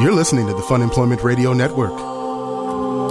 You're listening to the Fun Employment Radio Network.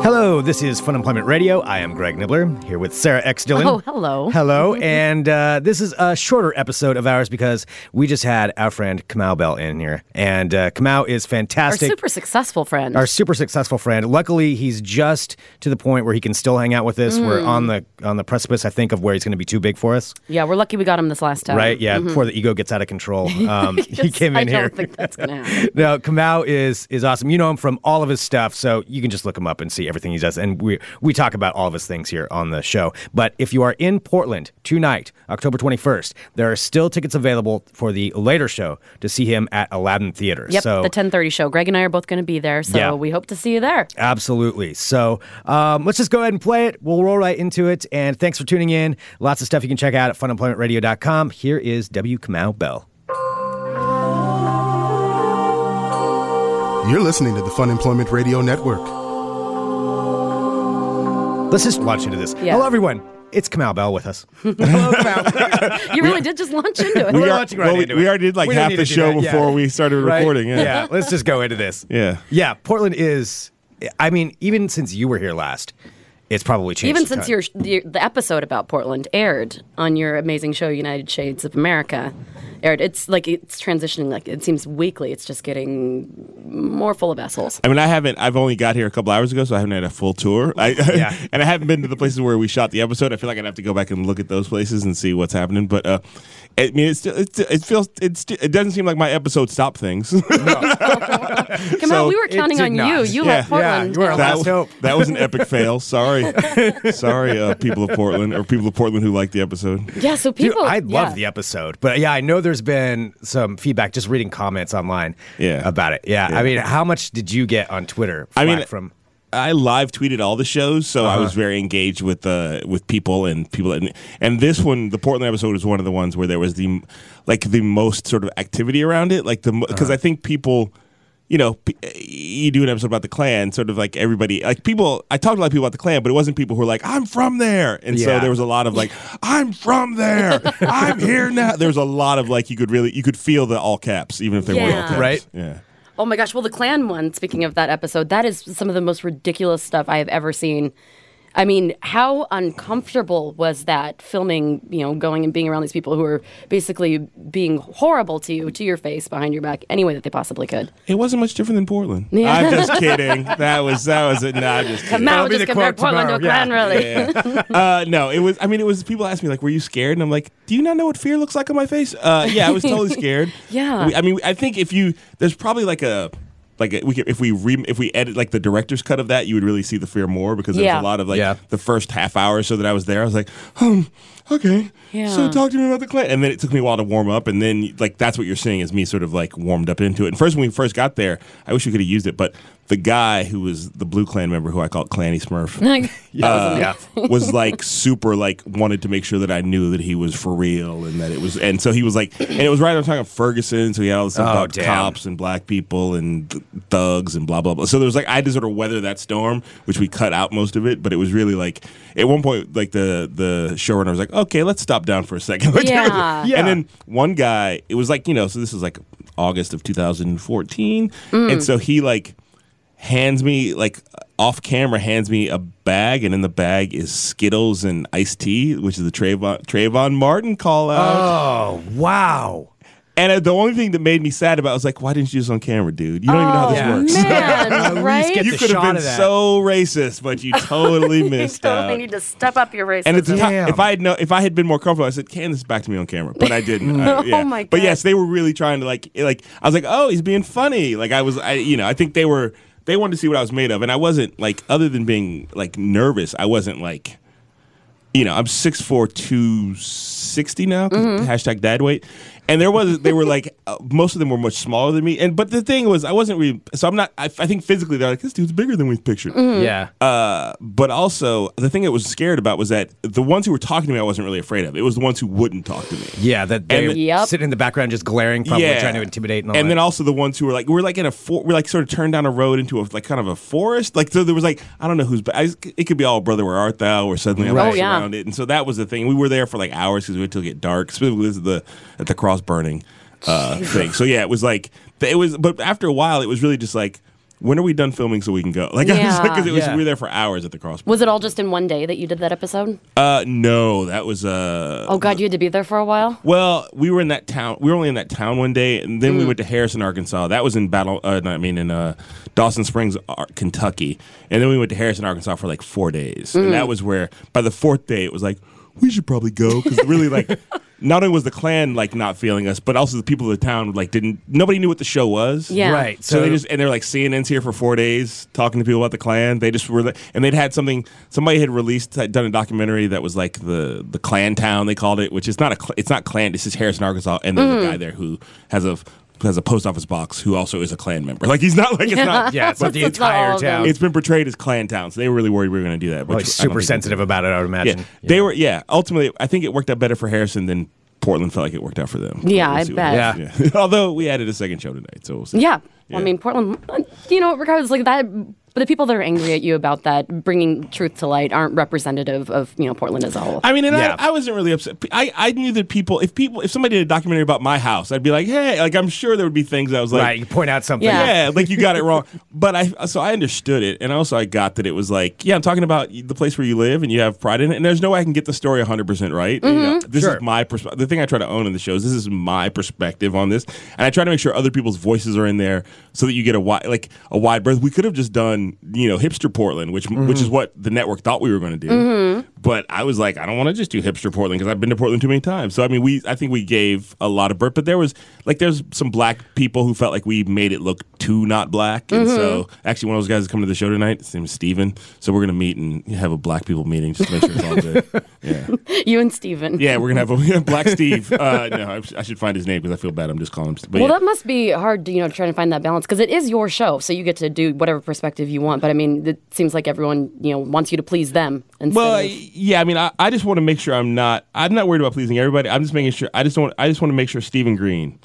Hello, this is Fun Employment Radio. I am Greg Nibbler here with Sarah X. Dillon. Oh, hello. Hello, and uh, this is a shorter episode of ours because we just had our friend Kamau Bell in here, and uh, Kamau is fantastic. Our super successful friend. our super successful friend. Luckily, he's just to the point where he can still hang out with us. We're Mm. on the on the precipice, I think, of where he's going to be too big for us. yeah, we're lucky we got him this last time. Right? Yeah. Before the ego gets out of control, um, he came in I here. don't think that's gonna happen. No, Kamau is is awesome. You know him from all of his stuff, so you can just look him up and see everything he does. And we we talk about all of his things here on the show. But if you are in Portland tonight, October twenty first, there are still tickets available for the later show to see him at Aladdin Theater. Yep, so the 10:30 show. Greg and I are both going to be there, so Yeah. we hope to see you there. Absolutely. So um, let's just go ahead and play it. We'll roll right into it. And thanks for tuning in. Lots of stuff you can check out at funemploymentradio.com. Here is W. Kamau Bell. You're listening to the Fun Employment Radio Network. Let's just launch into this. Yeah. Hello, everyone. It's Kamau Bell with us. Hello, Kamau. You really did just launch into it. We're We, are, launching right well, we, into we it. already did like We don't half need the to do show that, yeah. before we started Right? recording. Yeah. yeah, let's just go into this. Yeah. Yeah, Portland is, I mean, even since you were here last, it's probably changed. Even a since ton. your, your the episode about Portland aired on your amazing show United Shades of America aired, it's like it's transitioning like it seems weekly. It's just getting more full of assholes. I mean, I haven't. I've only got here a couple hours ago, so I haven't had a full tour. I, Yeah. and I haven't been to the places where we shot the episode. I feel like I'd have to go back and look at those places and see what's happening. But uh, I mean, it's still, it's, it feels it's it doesn't seem like my episode stopped things. Come So on, we were counting on not. you. You Yeah. let Portland. Yeah, you were down. that, Last was, hope. that was an epic fail. Sorry, sorry, uh, people of Portland or people of Portland who liked the episode. yeah, so Dude, people. I love the episode, but yeah, I know there's been some feedback just reading comments online Yeah. about it. Yeah, I mean, how much did you get on Twitter? I mean, from I live tweeted all the shows, so I Uh-huh. was very engaged with uh, with people and people. And, and this one, the Portland episode, was one of the ones where there was the like the most sort of activity around it. Like the because Uh-huh. I think people. You know, eh, you do an episode about the Klan, sort of like everybody, like people. I talked to a lot of people about the Klan, but it wasn't people who were like, "I'm from there," and so there was a lot of like, "I'm from there, I'm here now." There was a lot of like, you could really, you could feel the all caps, even if they weren't all caps, Right. Yeah. Oh my gosh! Well, the Klan one. Speaking of that episode, that is some of the most ridiculous stuff I have ever seen. I mean, how uncomfortable was that filming? You know, going and being around these people who are basically being horrible to you, to your face, behind your back, any way that they possibly could. It wasn't much different than Portland. Yeah. I'm just kidding. That was that was it. No, I'm just kidding. Now be just the compare quote Portland to a tomorrow. Klan Yeah. rally. Yeah. uh, no, it was. I mean, it was. People asked me like, "Were you scared?" And I'm like, "Do you not know what fear looks like on my face?" Uh, yeah, I was totally scared. Yeah. We- I mean, I think if you, there's probably like a. Like a, we could, if we re, if we edit like the director's cut of that, you would really see the fear more because there's Yeah. a lot of like Yeah. the first half hour or so that I was there. I was like, um, okay, Yeah. so talk to me about the Klan, and then it took me a while to warm up, and then like that's what you're seeing is me sort of like warmed up into it. And first when we first got there, I wish we could have used it, but the guy who was the Blue Klan member, who I called Clanny Smurf, uh, was like super like wanted to make sure that I knew that he was for real and that it was and so he was like and it was right on talking of Ferguson so he had all this stuff Oh, about damn. cops and black people and th- thugs and blah blah blah so there was like I had to sort of weather that storm which we cut out most of it but it was really like at one point like the the showrunner was like okay let's stop down for a second Like, Yeah. Yeah. and then one guy it was like you know so this is like August of 2014 mm. and so he like hands me like off camera hands me a bag and in the bag is Skittles and iced tea, which is the Trayvon Trayvon Martin call out. Oh wow! And uh, the only thing that made me sad about it was like, why didn't you do this on camera, dude? You don't even know how this yeah. works. Man, right? You could have been so racist, but you totally you missed totally out. need to step up your racism. And at the time, if I had no, if I had been more comfortable, I said, "Can this back to me on camera?" But I didn't. I- Oh yeah. my But yes, they were really trying to like, like I was like, "Oh, he's being funny." Like I was, I, you know, I think they were, they wanted to see what I was made of, and I wasn't like, other than being like nervous, I wasn't like, you know, I'm six four two sixty now. Mm-hmm. Hashtag dad weight. And there was, they were like, uh, most of them were much smaller than me. And but the thing was, I wasn't really. So I'm not. I, I think physically they're like, this dude's bigger than we pictured. Mm-hmm. Yeah. Uh, but also the thing I was scared about was that the ones who were talking to me, I wasn't really afraid of. It was the ones who wouldn't talk to me. yeah, that they And- Yep. sitting in the background just glaring, probably trying to intimidate and all and then also the ones who were like, we're like in a for, we're like sort of turned down a road into a like kind of a forest. Like so, there was like I don't know who's, I, it could be all brother where art thou, or suddenly I'm Right. right. Oh, yeah. around it. And so that was the thing. We were there for like hours because we had to get dark. Specifically, this is the at the cross burning uh, thing. So yeah, it was like it was, but after a while, it was really just like, when are we done filming so we can go? Like, Yeah. because it was Yeah. we were there for hours at the cross. Was it all just in one day that you did that episode? Uh, no, that was uh. Oh God, you had to be there for a while. Well, we were in that town. We were only in that town one day, and then we went to Harrison, Arkansas. That was in Battle. Uh, no, I mean in uh, Dawson Springs, Ar- Kentucky. And then we went to Harrison, Arkansas for like four days, and that was where by the fourth day it was like we should probably go because really like. Not only was the Klan like not feeling us, but also the people of the town like didn't. Nobody knew what the show was. Yeah. Right. So, they just and they're like CNN's here for four days talking to people about the Klan. They just were and they'd had something. Somebody had released had done a documentary that was like the the Klan town they called it, which is not a cl- it's not Klan. This is Harrison, Arkansas, and there's Mm-hmm. a guy there who has a has a post office box who also is a Klan member. Like he's not like it's not. Yeah, it's not the It's entire of town. It's been portrayed as Klan town, so they were really worried we were going to do that. Well, which he's I don't super think- sensitive about it, I would imagine. Yeah, they were. Yeah, ultimately, I think it worked out better for Harrison than Portland felt like it worked out for them. Yeah, We'll I see what bet. happens. Yeah. Although we added a second show tonight, so we'll see. Yeah. Yeah. I mean, Portland, uh, you know, regardless, like that, but the people that are angry at you about that, bringing truth to light, aren't representative of, you know, Portland as a whole. I mean, and Yeah. I, I wasn't really upset. I, I knew that people, if people, if somebody did a documentary about my house, I'd be like, hey, like I'm sure there would be things I was like, right. You point out something. Yeah. yeah, like you got it wrong. But I, so I understood it, and also I got that it was like, yeah, I'm talking about the place where you live and you have pride in it, and there's no way I can get the story 100 percent right. You know, mm-hmm. this Sure. is my perspective. The thing I try to own in the shows, this is my perspective on this, and I try to make sure other people's voices are in there so that you get a wide, like a wide berth. We could have just done, you know, hipster Portland, which which is mm-hmm. what the network thought we were going to do. Mm-hmm. But I was like, I don't want to just do hipster Portland because I've been to Portland too many times. So I mean, we I think we gave a lot of berth, but there was like there's some black people who felt like we made it look too not black, and so mm-hmm. actually one of those guys is coming to the show tonight. His name is Steven. So we're gonna meet and have a black people meeting just to make sure it's all good. Yeah, you and Steven. yeah, we're gonna have a black Steve. Uh, no, I, I should find his name because I feel bad. I'm just calling him. But Well, yeah. that must be hard, to, you know, trying to find that balance because it is your show, so you get to do whatever perspective you want. But I mean, it seems like everyone, you know, wants you to please them. Well, of, yeah, I mean, I, I just want to make sure I'm not. I'm not worried about pleasing everybody. I'm just making sure. I just don't. I just want to make sure Stephen Green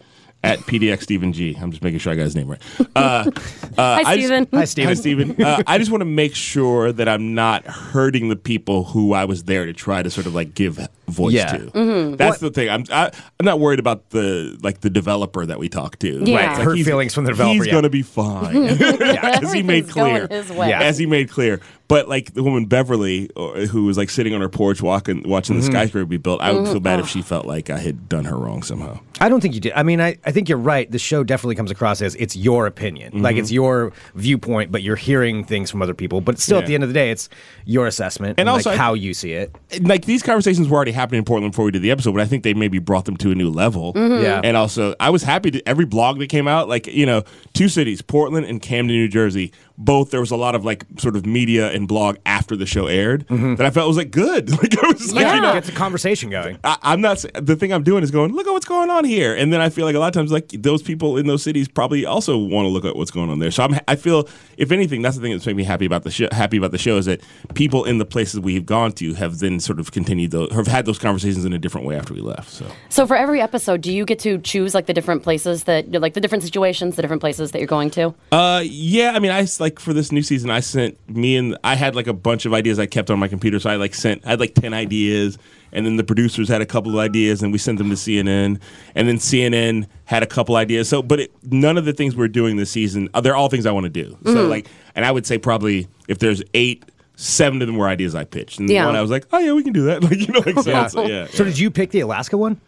at PDX Stephen G. I'm just making sure I got his name right. Uh, uh, Hi, I just- Hi, Steven. Hi, Stephen. Uh, I just want to make sure that I'm not hurting the people who I was there to try to sort of like give voice Yeah. to. Mm-hmm. That's the thing. I'm I, I'm not worried about the like the developer that we talked to. Yeah. Right. It's Like, Hurt he's- feeled from the developer. He's yeah. gonna be fine, as he made Everything's going clear. his way. Yeah. As he made clear. But like the woman Beverly, or, who was like sitting on her porch walking, watching Mm-hmm. the skyscraper be built, I would feel Mm-hmm. bad if she felt like I had done her wrong somehow. I don't think you did. I mean, I, I think you're right. The show definitely comes across as it's your opinion. Like Mm-hmm. it's your viewpoint, but you're hearing things from other people. But still, at Yeah. the end of the day, it's your assessment and, And also, like I- how you see it. Like these conversations were already happening in Portland before we did the episode, but I think they maybe brought them to a new level. Mm-hmm. Yeah. And also, I was happy to every blog that came out, like, you know, two cities, Portland and Camden, New Jersey, both there was a lot of like sort of media and blog after the show aired that I felt was like good. Like, I was like, Yeah. you know, Gets a conversation going. I, I'm not. The thing I'm doing is going. Look at what's going on here, and then I feel like a lot of times, like those people in those cities probably also want to look at what's going on there. So I'm. I feel, if anything, that's the thing that's made me happy about the show. Happy about the show is that people in the places we've gone to have then sort of continued those, have had those conversations in a different way after we left. So So for every episode, do you get to choose like the different places that, like the different situations, the different places that you're going to? Uh, yeah. I mean, I s- like for this new season, I sent me and I had like a bunch of ideas I kept on my computer. So I like sent, I had like ten ideas, and then the producers had a couple of ideas, and we sent them to CNN, and then CNN had a couple ideas. So, but it, none of the things we're doing this season, uh, they're all things I want to do. So, like, and I would say probably if there's eight. Seven of them were ideas I pitched, and Yeah. one I was like, "Oh yeah, we can do that." Like you know, like so, so, yeah. So did you pick the Alaska one?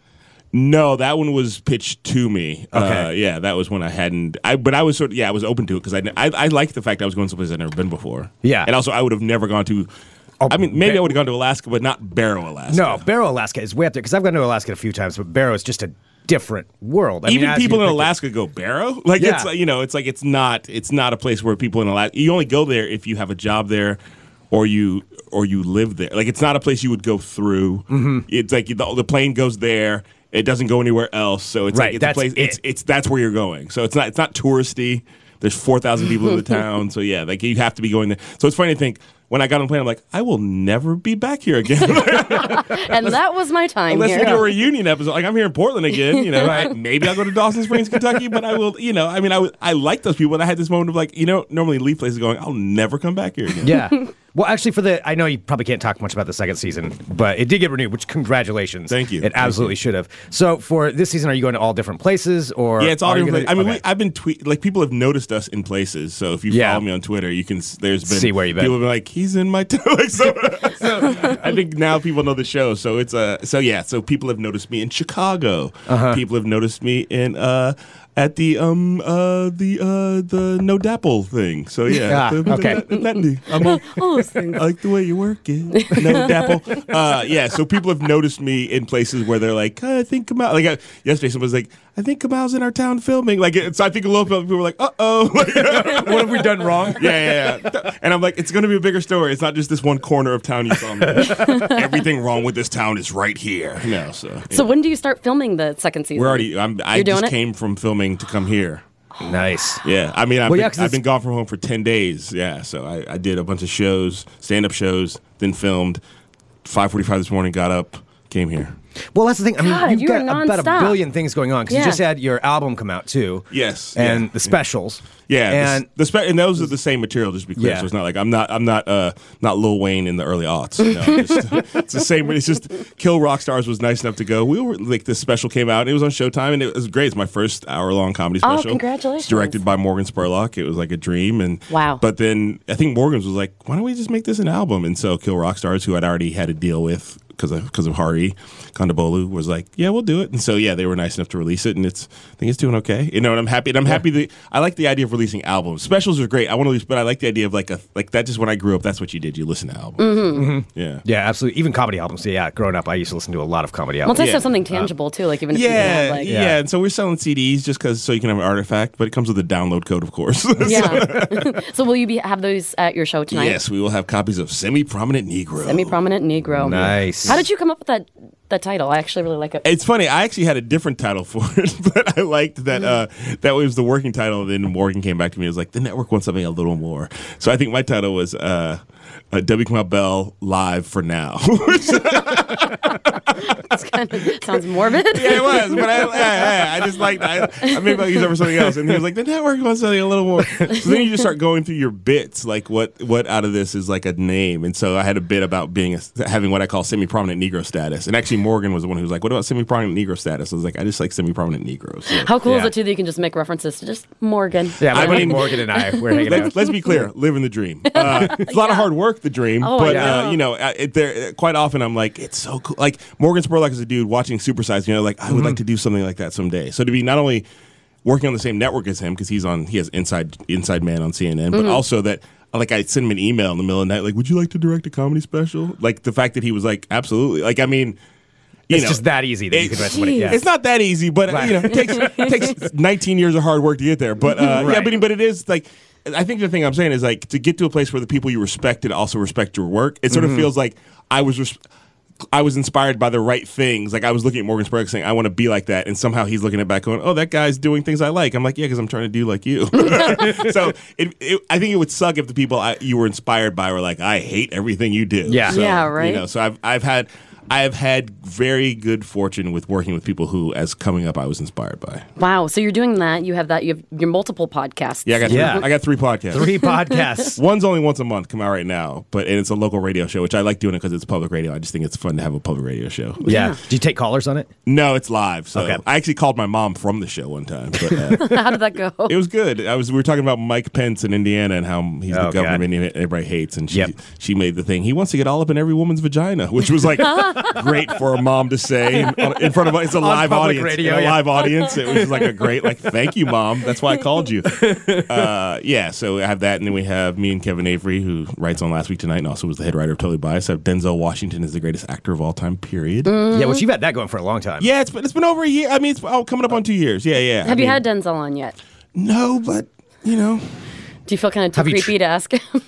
No, that one was pitched to me. Uh, Okay. yeah, that was when I hadn't. I but I was sort of yeah, I was open to it because I, I I liked the fact I was going someplace I'd never been before. Yeah. and also I would have never gone to. Oh, I mean, maybe Ba- I would have gone to Alaska, but not Barrow, Alaska. No, Barrow, Alaska is way up there because I've gone to Alaska a few times, but Barrow is just a different world. I Even as people in Alaska go Barrow. Like it's Yeah. like, you know, it's like it's not it's not a place where people in Alaska. You only go there if you have a job there, or you or you live there. Like it's not a place you would go through. Mm-hmm. It's like the, the plane goes there. It doesn't go anywhere else. So it's Right, like it's that's a place. It's it. it's that's where you're going. So it's not it's not touristy. There's four thousand people in the town. So yeah, like you have to be going there. So it's funny to think. When I got on the plane, I'm like, I will never be back here again. And that was my time Unless we here. do a reunion episode, like I'm here in Portland again, you know, I- maybe I'll go to Dawson Springs, Kentucky, but I will, you know, I mean, I I like those people, and I had this moment of like, you know, normally leave places going, I'll never come back here again. Yeah. Well, actually, for the I know you probably can't talk much about the second season, but it did get renewed. Which congratulations! Thank you. It absolutely should have. So for this season, are you going to all different places or? Yeah, it's all different. gonna- I mean, okay. we, I've been tweet like people have noticed us in places. So if you Yeah. follow me on Twitter, you can. There's been See where you've been. People have been like, he's in my town. like, so, so I think now people know the show. So it's uh, so yeah. So people have noticed me in Chicago. Uh-huh. People have noticed me in uh. At the um uh the uh the No DAPL thing, so yeah. Ah, The- okay. that- that- I'm a- All those things. I like the way you work it. No DAPL. Uh, yeah, so people have noticed me in places where they're like, "Uh, I think Kamau. Like uh, yesterday, someone was like, I think Kamau's in our town filming. Like, it's, I think a lot of people were like, uh oh. what have we done wrong? yeah, yeah. And I'm like, it's going to be a bigger story. It's not just this one corner of town you saw me. Everything wrong with this town is right here. No, so. yeah. So when do you start filming the second season? we're already, I'm, I You're just it? came from filming to come here. Nice. Yeah, I mean, I've, Well, yeah, I've been gone from home for ten days. Yeah, so I, I did a bunch of shows, stand up shows, then filmed. Five forty five this morning, got up, came here. Well, that's the thing. I mean, God, you've you got were about a nonstop. billion things going on because you just had your album come out too. Yes, and yeah, the specials. Yeah, and the, the spe- and those are the same material. Just to be clear, Yeah. so it's not like I'm not I'm not uh not Lil Wayne in the early aughts. No, it's, it's the same. It's just Kill Rock Stars was nice enough to go. We were like this special came out. And it was on Showtime and it was great. It's my first hour long comedy Oh, special. congratulations. It's directed by Morgan Spurlock. It was like a dream. And Wow. But then I think Morgan's was like, why don't we just make this an album? And so Kill Rock Stars, who I'd already had a deal with because of because of Hari Kondabolu, was like, yeah, we'll do it. And so yeah, they were nice enough to release it, and it's I think it's doing okay. You know, and I'm happy. And I'm happy that I like the idea of releasing albums. Specials are great. I want to release, but I like the idea of like a like that. Just when I grew up, that's what you did. You listen to albums. Mm-hmm. Yeah. yeah, absolutely. Even comedy albums. Yeah, growing up, I used to listen to a lot of comedy Well, albums. it's nice to Yeah. have something tangible too. Like even if you Yeah, have like yeah, and so we're selling CDs just because so you can have an artifact, but it comes with a download code, of course. yeah. so will you be have those at your show tonight? yes, we will have copies of Semi-Prominent Negro. Semi-prominent Negro. Nice. How did you come up with that that title? I actually really like it. It's funny. I actually had a different title for it, but I liked that. Uh, that was the working title. And Then Morgan came back to me. and was like, the network wants something a little more. So I think my title was uh, uh, W. Kamau Bell live for now. It's kind of sounds morbid. yeah, it was. But I, I, I- I just like I, I maybe I'll use that for something else. And he was like, the network wants something a little more. So then you just start going through your bits, like what what out of this is like a name. And so I had a bit about being a, having what I call semi prominent Negro status. And actually, Morgan was the one who was like, what about semi prominent Negro status? I was like, I just like semi prominent Negroes. So- How cool is it too that you can just make references to just Morgan? Yeah, I I mean- Morgan and I we're hanging. Let's, let's be clear, living the dream. Uh, it's a lot of hard work, the dream. Oh, but know. uh, you know, uh, it, there quite often I'm like, it's so cool. Like Morgan Spurlock is a dude watching Supersize. You know, like I would like to do something like that someday. So to be not only working on the same network as him because he's on, he has inside inside man on CNN, but also that. Like I send him an email in the middle of the night, like, "Would you like to direct a comedy special?" Like the fact that he was like, "Absolutely!" Like I mean, you it's know, just that easy that you it- can write somebody. Yeah. it's not that easy, but you know, it takes it takes 19 years of hard work to get there. But uh, yeah, but but it is like I think the thing I'm saying is like to get to a place where the people you respect and also respect your work. It sort of mm-hmm. feels like I was. Res- I was inspired by the right things. Like I was looking at Morgan Spurlock saying, "I want to be like that," and somehow he's looking at back going, "Oh, that guy's doing things I like." I'm like, "Yeah, because I'm trying to do like you." so it, it, I think it would suck if the people I, you were inspired by were like, "I hate everything you do." Yeah. So, Yeah, right. You know, so I've I've had I have had very good fortune with working with people who, as coming up, I was inspired by. Wow. So you're doing that. You have that. You have your multiple podcasts. Yeah, I got three, Yeah. I got three podcasts. Three podcasts. One's only once a month, come out right now, but and it's a local radio show, which I like doing it because it's public radio. I just think it's fun to have a public radio show. Yeah. Do you take callers on it? No, it's live. So Okay. I actually called my mom from the show one time, but uh, How did that go? it was good. I was we were talking about Mike Pence in Indiana and how he's the Oh, governor God. of Indiana everybody hates, and she Yep. she made the thing. He wants to get all up in every woman's vagina, which was like great for a mom to say in, in front of it's a live audience, radio, a yeah. live audience. It was like a great like thank you, mom. That's why I called you. Uh, yeah, so I have that, and then we have me and Kevin Avery, who writes on Last Week Tonight, and also was the head writer of Totally Biased. I have Denzel Washington is the greatest actor of all time. Period. Yeah, which you've had that going for a long time. Yeah, it's been it's been over a year. I mean, it's oh, coming up on two years. Yeah, yeah. have I you mean, had Denzel on yet? No, but you know. Do you feel kind of too Have you creepy to ask him?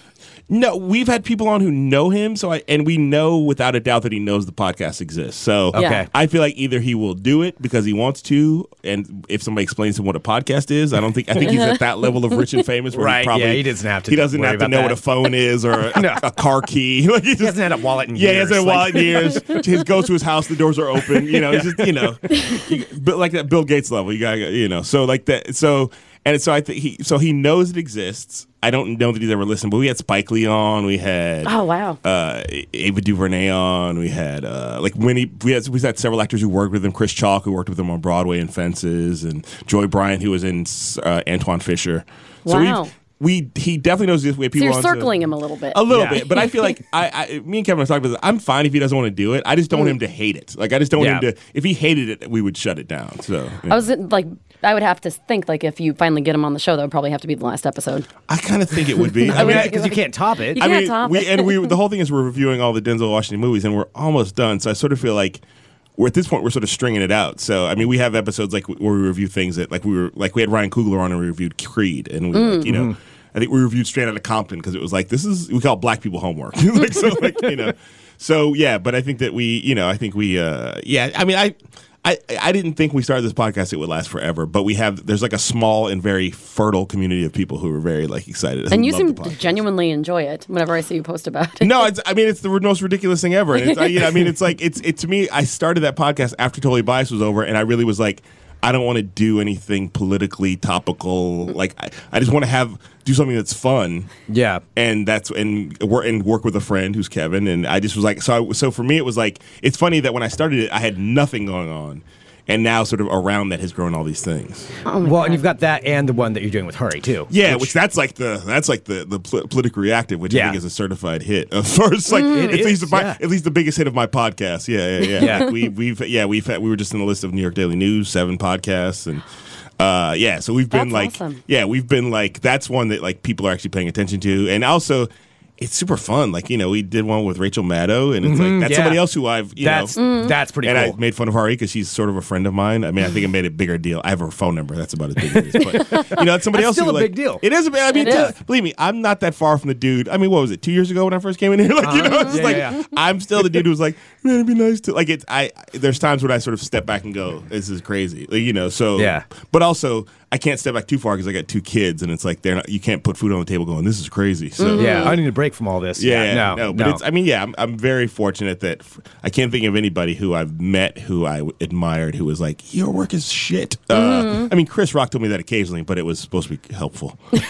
No, we've had people on who know him, so I and we know without a doubt that he knows the podcast exists. So Okay. I feel like either he will do it because he wants to, and if somebody explains to him what a podcast is, I don't think I think he's at that level of rich and famous where Right, he probably yeah, he doesn't have to he doesn't worry have to know that. what a phone is or a, No. a car key. like he, he hasn't had a wallet in yeah, he hasn't like- wallet in years. He goes to his house, the doors are open. You know, he's just you know, he- but like that Bill Gates level. You got to you know, so like that. So and so I think he so he knows it exists. I don't know that he's ever listened, but we had Spike Lee on. We had Oh wow. uh, Ava DuVernay on. We had uh, like many. We had we had several actors who worked with him. Chris Chalk, who worked with him on Broadway and Fences, and Joy Bryant, who was in uh, Antwone Fisher. So Wow. we've- we he definitely knows this way. People. So People you're on to- circling him a little bit. a little Yeah. bit, but I feel like I, I, me and Kevin have talking about this. I'm fine if he doesn't want to do it. I just don't want him mm-hmm. to hate it. Like I just don't want him to. If he hated it, we would shut it down. So I was like, I would have to think like if you finally get him on the show, that would probably have to be the last episode. I kind of think it would be. I I mean, mean, because you can't top it. You I can't mean, top we it. and we the whole thing is we're reviewing all the Denzel Washington movies, and we're almost done. So I sort of feel like we're at this point we're sort of stringing it out. So I mean, we have episodes like where we review things that like we were like we had Ryan Coogler on and we reviewed Creed, and we like, mm. you know. Mm-hmm. I think we reviewed Straight Outta Compton because it was like this is we call it black people homework. like so, like you know, so yeah. But I think that we, you know, I think we, uh yeah. I mean, I. I, I didn't think we started this podcast it would last forever, but we have there's like a small and very fertile community of people who are very like excited. who And you seem to genuinely enjoy it whenever I see you post about it. No, it's, I mean it's the most ridiculous thing ever. And it's, I, you know, I mean, it's like it's it to me. I started that podcast after Totally Biased was over, and I really was like, I don't want to do anything politically topical. Like I, I just want to have do something that's fun. Yeah. and that's and work and work with a friend who's Kevin. And I just was like, so I, so for me, it was like it's funny that when I started it, I had nothing going on. And now, sort of around that has grown all these things. Oh my well, God. and you've got that and the one that you're doing with Hari too. Yeah, which, that's like the that's like the the pol- politically reactive, which I think is a certified hit. Of course, like Mm. At least is, my, yeah. at least the biggest hit of my podcast. Yeah, yeah, yeah. Yeah. Like we we've yeah we've had, we were just in the list of New York Daily News seven podcasts and. Uh, yeah, so we've been That's like, awesome. yeah, we've been like, that's one that like people are actually paying attention to, and also, it's super fun. Like, you know, we did one with Rachel Maddow, and it's mm-hmm. like that's yeah. somebody else who I've, you That's know, mm-hmm. that's pretty cool. and cool. I made fun of Hari because she's sort of a friend of mine. I mean, I think it made a bigger deal. I have her phone number. That's about as big as it is. But, you know, it's somebody That's else. still who, a like- big deal. It is a big. I mean, believe me, I'm not that far from the dude. I mean, what was it? Two years ago when I first came in here, like you know, uh-huh. it's Yeah, like yeah, yeah. I'm still the dude who's like, man, it'd be nice to like. It's I. There's times when I sort of step back and go, this is crazy, like, you know. So Yeah. but also I can't step back too far because I got two kids, and it's like they're not. You can't put food on the table going, this is crazy. So yeah, I need a break from all this. yeah, yeah, no, no, but it's. I mean, yeah, I'm, I'm very fortunate that f- I can't think of anybody who I've met who I w- admired who was like, "Your work is shit." Uh, I mean, Chris Rock told me that occasionally, but it was supposed to be helpful. beat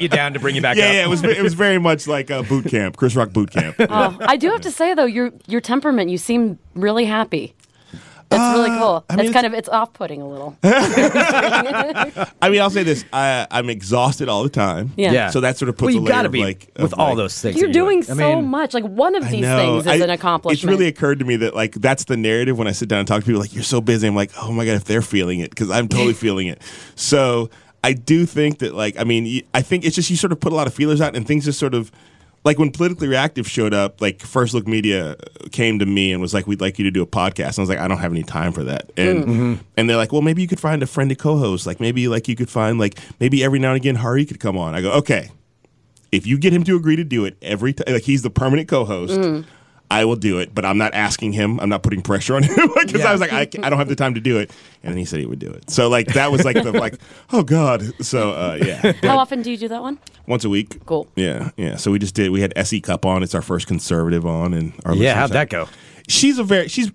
you down to bring you back yeah, up. yeah, it was. It was very much like a boot camp, Chris Rock boot camp. Oh, I do have to say though, your your temperament, you seem really happy. That's really cool. Uh, I mean, it's kind of it's off putting a little. I mean, I'll say this: I, I'm exhausted all the time. Yeah. Yeah. So that sort of puts well, a you layer got to of be like with of all like- those things. You're that doing I mean, so much. Like one of these things is I- an accomplishment. It's really occurred to me that like that's the narrative when I sit down and talk to people. Like you're so busy. I'm like, oh my god, if they're feeling it, because I'm totally feeling it. So I do think that like I mean I think it's just you sort of put a lot of feelers out and things just sort of. Like when politically reactive showed up, like First Look Media came to me and was like, "We'd like you to do a podcast." And I was like, "I don't have any time for that." And Mm-hmm. and they're like, "Well, maybe you could find a friendly co-host. Like maybe like you could find like maybe every now and again Hari could come on." I go, "Okay, if you get him to agree to do it every time, like he's the permanent co-host, Mm. I will do it. But I'm not asking him. I'm not putting pressure on him because I was like, I, I don't have the time to do it. And then he said he would do it. So like that was like the like, oh god. So uh, yeah, How often do you do that one? once a week. Cool. Yeah, yeah. So we just did. We had S.E. Cupp on. It's our first conservative on, and our Yeah, listeners how'd that go? She's a very she's.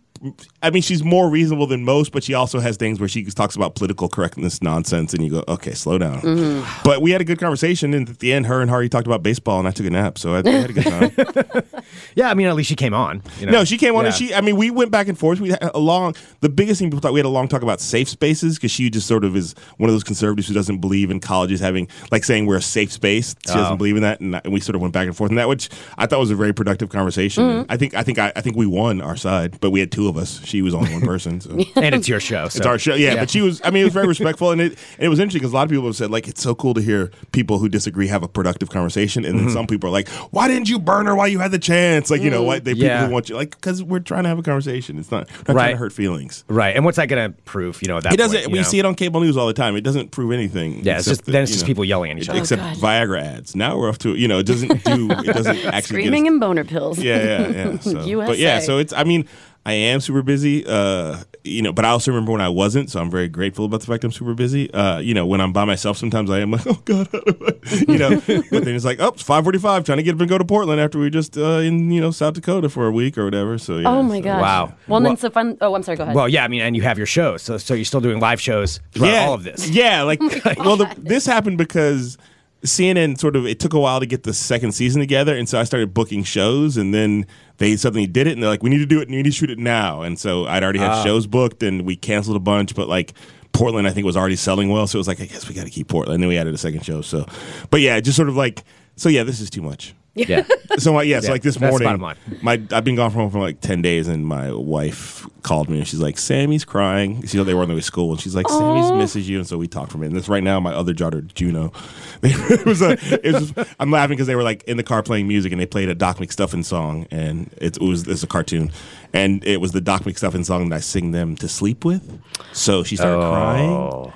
I mean, she's more reasonable than most, but she also has things where she talks about political correctness nonsense, and you go, okay, slow down. Mm-hmm. But we had a good conversation, and at the end, her and Hari talked about baseball, and I took a nap, so I, I had a good time. Yeah, I mean, at least she came on. You know? No, she came on and she. I mean, we went back and forth. We had a long. The biggest thing people thought we had a long talk about safe spaces because she just sort of is one of those conservatives who doesn't believe in colleges having like saying we're a safe space. She Oh. doesn't believe in that, and, and we sort of went back and forth in that, which I thought was a very productive conversation. Mm-hmm. I think I think I, I think we won our side, but we had two of us. She was only one person. So. and it's your show. So. It's our show, yeah, But she was. I mean, it was very respectful, and it and it was interesting because a lot of people have said like it's so cool to hear people who disagree have a productive conversation, and then Mm-hmm. some people are like, "Why didn't you burn her while you had the chance?" Like you know, why they Mm. Yeah. people who want you like because we're trying to have a conversation. It's not, we're not trying to hurt feelings. Right, and what's that going to prove? You know, that It doesn't. point, we know? see it on cable news all the time. It doesn't prove anything. Yeah, it's just that, then it's just know, people yelling at each other. Except God. Viagra ads. Now we're off to you know. It doesn't do. It doesn't actually. Screaming get us, and boner pills. yeah, yeah, yeah. So, but yeah, so it's. I mean, I am super busy. Uh, you know, but I also remember when I wasn't, so I'm very grateful about the fact I'm super busy. Uh, you know, when I'm by myself, sometimes I am like, oh god, how do I-" you know. but then it's like, oh, it's 5:45, trying to get up and go to Portland after we just uh, in you know South Dakota for a week or whatever. So yeah, Oh my so- gosh. Wow. Well, Well- then so fun. Oh, I'm sorry. Go ahead. Well, yeah, I mean, and you have your shows, so so you're still doing live shows throughout all of this. Yeah, like well, the, this happened because CNN sort of it took a while to get the second season together, and so I started booking shows, and then they suddenly did it, and they're like, "We need to do it, and we need to shoot it now." And so I'd already had Ah. shows booked, and we canceled a bunch, but like. Portland, I think, was already selling well, so it was like, I guess we got to keep Portland. And then we added a second show. So, but yeah, just sort of like, so yeah, this is too much. Yeah. So uh, yeah, so Yeah, like this that's morning, bottom line. my I've been gone from home for like ten days, and my wife called me and she's like, "Sammy's crying." She know they were on their way to school, and she's like, "Sammy's misses you." And so we talked for a minute. And this right now, my other daughter Juno, it was a, it was just, I'm laughing because they were like in the car playing music, and they played a Doc McStuffin song, and it, it was it's a cartoon, and it was the Doc McStuffin song that I sing them to sleep with. So she started crying.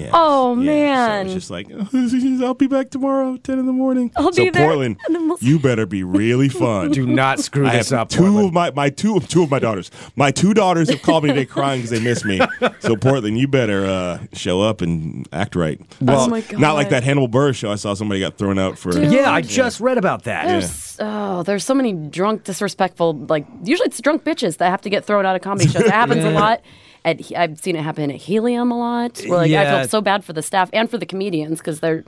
Yeah. Oh, Yeah, man. So it's just like, I'll be back tomorrow, 10 in the morning. I'll so be there. Portland, we'll- you better be really fun. Do not screw I this have up. two Portland. of my, my two two of my daughters. My two daughters have called me today crying because they miss me. So Portland, you better uh, show up and act right. Oh my Not like that Hannibal Buress show. I saw somebody got thrown out for. Dude. Yeah, I just read about that. There's oh, there's so many drunk, disrespectful. Like usually it's drunk bitches that have to get thrown out of comedy shows. It happens a lot. At, I've seen it happen at Helium a lot. Where like I Yeah. feel so bad for the staff and for the comedians because they're.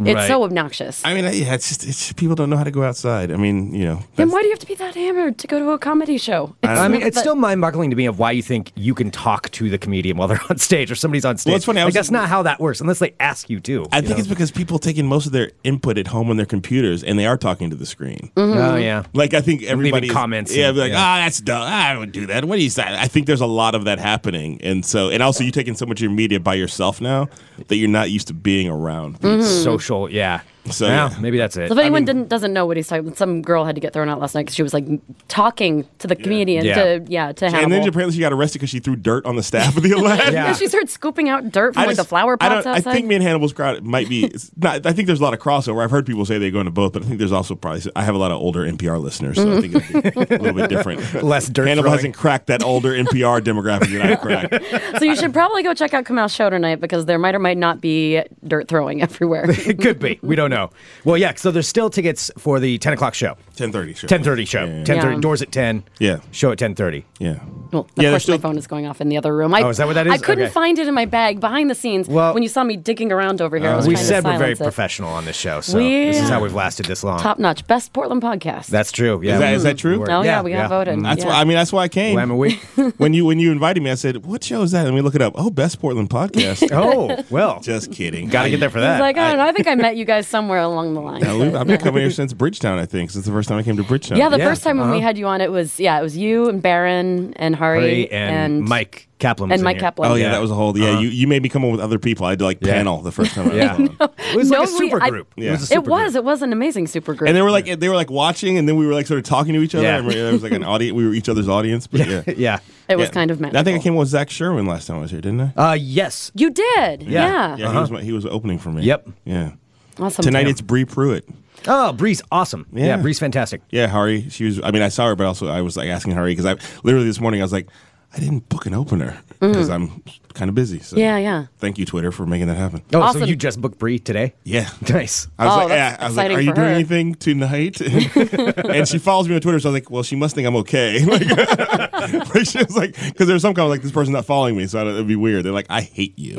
It's Right. so obnoxious. I mean, uh, yeah, it's just it's, people don't know how to go outside. I mean, you know. then why do you have to be that hammered to go to a comedy show? I mean, it's But- still mind-boggling to me of why you think you can talk to the comedian while they're on stage or somebody's on stage. Well, it's funny, I Like, was- that's not how that works unless they ask you to. I you think know? it's because people taking most of their input at home on their computers, and they are talking to the screen. Mm-hmm. Oh yeah. Like I think everybody is- comments Yeah, and- be like, yeah. ah, that's dumb. Ah, I don't do that. What do you say? I think there's a lot of that happening, and so and also you taking so much of your media by yourself now that you're not used to being around. people. Social, mm-hmm. Yeah. So, Well, yeah. maybe that's it. So if anyone mean- didn't doesn't know what he's talking, about, some girl had to get thrown out last night because she was like talking to the comedian Yeah. to yeah to Hannibal. And then apparently she got arrested because she threw dirt on the staff of the Aladdin. Yeah. And she started scooping out dirt from I like just- the flower I, pots don't- outside. I think me and Hannibal's crowd might be. It's not, I think there's a lot of crossover. I've heard people say they go into both, but I think there's also probably. I have a lot of older NPR listeners, so I think it'll be a little bit different. Less dirt Hannibal throwing. hasn't cracked that older NPR demographic that I cracked. so you should probably go check out Kamau's show tonight because there might or might not be dirt throwing everywhere. it could be. We don't know. Well, yeah. So there's still tickets for the 10 o'clock show. Ten thirty, sure. 10:30 show. Yeah. 10:30 Yeah. doors at 10. Yeah. Show at 10:30. Yeah. Well, of Yeah, course, still- my phone is going off in the other room. I, Oh, is that what that is? I couldn't Okay. find it in my bag behind the scenes. Well- when you saw me digging around over here, I uh, was We said to we're very it. professional on this show, so We- this is how we've lasted this long. Top notch, best Portland podcast. That's true. Yeah. Is that, is that mm-hmm. true? We're- oh yeah, we got voted. Mm-hmm. That's yeah. why. I mean, that's why I came. Willamette Week. when you when you invited me, I said, "What show is that?" Let me look it up. Oh, Best Portland Podcast. Oh, well. Just kidding. Got to get there for that. like, oh, I don't know. I think I met you guys somewhere along the line. I live- I've been coming here since Bridgetown. I think since the first time I came to Bridgetown. Yeah, the Yeah, first time when we uh-huh. had you on, it was yeah, it was you and Baron and Hari, Hurry and, Mike Kaplan. and Mike here. Kaplan. Oh yeah, Yeah. that was a whole. Yeah, you, you made me come on with other people. I had to like Yeah. panel the first time. I Yeah. was on. It was like No, a we- super I- group. Yeah. It was a It was. group. It was an amazing super group. And they were like they were like watching, and then we were like sort of talking to each other. Yeah. I there was like an audience. We were each other's audience. But yeah, Yeah. it was Yeah. kind of magical. I think I came with Zach Sherwin last time I was here, didn't I? Uh, yes. You did. Yeah. Yeah. Yeah, he was my, he was opening for me. Yep. Yeah. Awesome. Tonight too. it's Bri Pruett. Oh, Bri's awesome. Yeah, Yeah. Bri's fantastic. Yeah, Hari. She was. I mean, I saw her, but also I was like asking Hari because I literally this morning I was like, I didn't book an opener because mm. I'm kind of busy. So. Yeah, yeah. Thank you, Twitter, for making that happen. Oh, so Awesome. you just booked Bri today? Yeah. Nice. I was Oh, like, that's yeah. I was like, are you doing her. anything tonight? and she follows me on Twitter, so I was like, well, she must think I'm okay. Like, like, she was like, because there's some kind of like this person not following me, so it'd be weird. They're like, I hate you.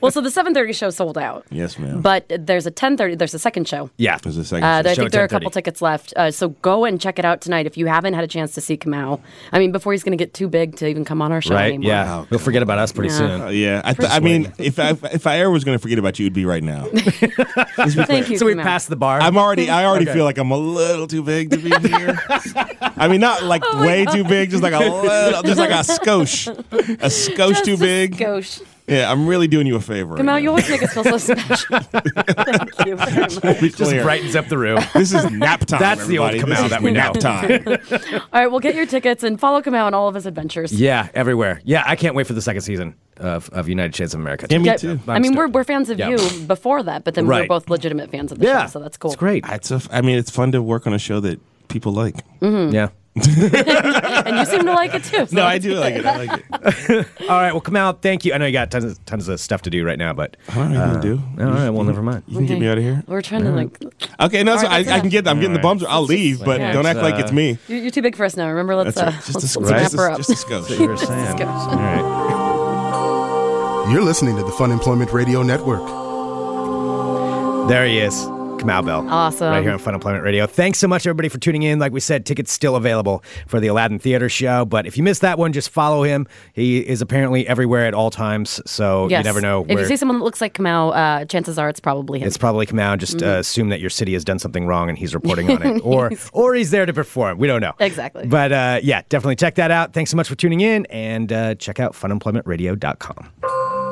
Well, so the 7:30 show sold out. yes, ma'am. But there's a 10:30. There's a second show. Yeah. There's a second. Uh, there- I think at there are a couple tickets left. Uh, so go and check it out tonight if you haven't had a chance to see Kamau. I mean, before he's going to get too big to even come on our show Right? anymore. Yeah. Oh, He'll forget about us pretty Yeah. soon. Uh, yeah, I, th- I mean, if I if I ever was going to forget about you, it'd be right now. Thank you. So we Kamau. passed the bar. I'm already, I already Okay. feel like I'm a little too big to be here. I mean, not like Oh way too big, just like a little, just like a skosh, a skosh Just too a big. skosh. Yeah, I'm really doing you a favor. right Kamau, now. you always make us feel so special. Thank you very much. Just clear. brightens up the room. This is nap time. That's the old everybody. Kamau This that we know. nap time. All right, we'll get your tickets and follow Kamau on all of his adventures. yeah, everywhere. Yeah, I can't wait for the second season of, of United Shades of America. Yeah, me Yeah, too. I mean, we're, we're fans of Yeah. you before that, but then Right. we're both legitimate fans of the yeah, show, so that's cool. It's great. It's a, I mean, it's fun to work on a show that people like. Mm-hmm. Yeah. and you seem to like it too. so No, I do like it. I like it. All right, well, Kamau. Thank you. I know you got tons of, tons of stuff to do right now, but I don't know what you can do. all right, well, never mind. You can get me out of here. We're trying to like. Okay, no, so All right, I, I uh, can get. I'm getting the bums. I'll leave, but yeah. don't act like It's, it's me. You're, you're too big for us now. Remember, let's That's uh. Just let's, a let's skosh. wrap her up. Just a skosh. You were Just a saying. All right. You're listening to the Fun Employment Radio Network. There he is. Kamau Bell. Awesome. Right here on Fun Employment Radio. Thanks so much, everybody, for tuning in. Like we said, tickets still available for the Aladdin Theater show. But if you missed that one, just follow him. He is apparently everywhere at all times. So Yes. you never know If you see someone that looks like Kamau, uh, chances are it's probably him. it's probably Kamau. Just Mm-hmm. uh, assume that your city has done something wrong and he's reporting on it, or or he's there to perform. We don't know Exactly. But uh, yeah, definitely check that out. Thanks so much for tuning in, and uh, check out funemploymentradio.com.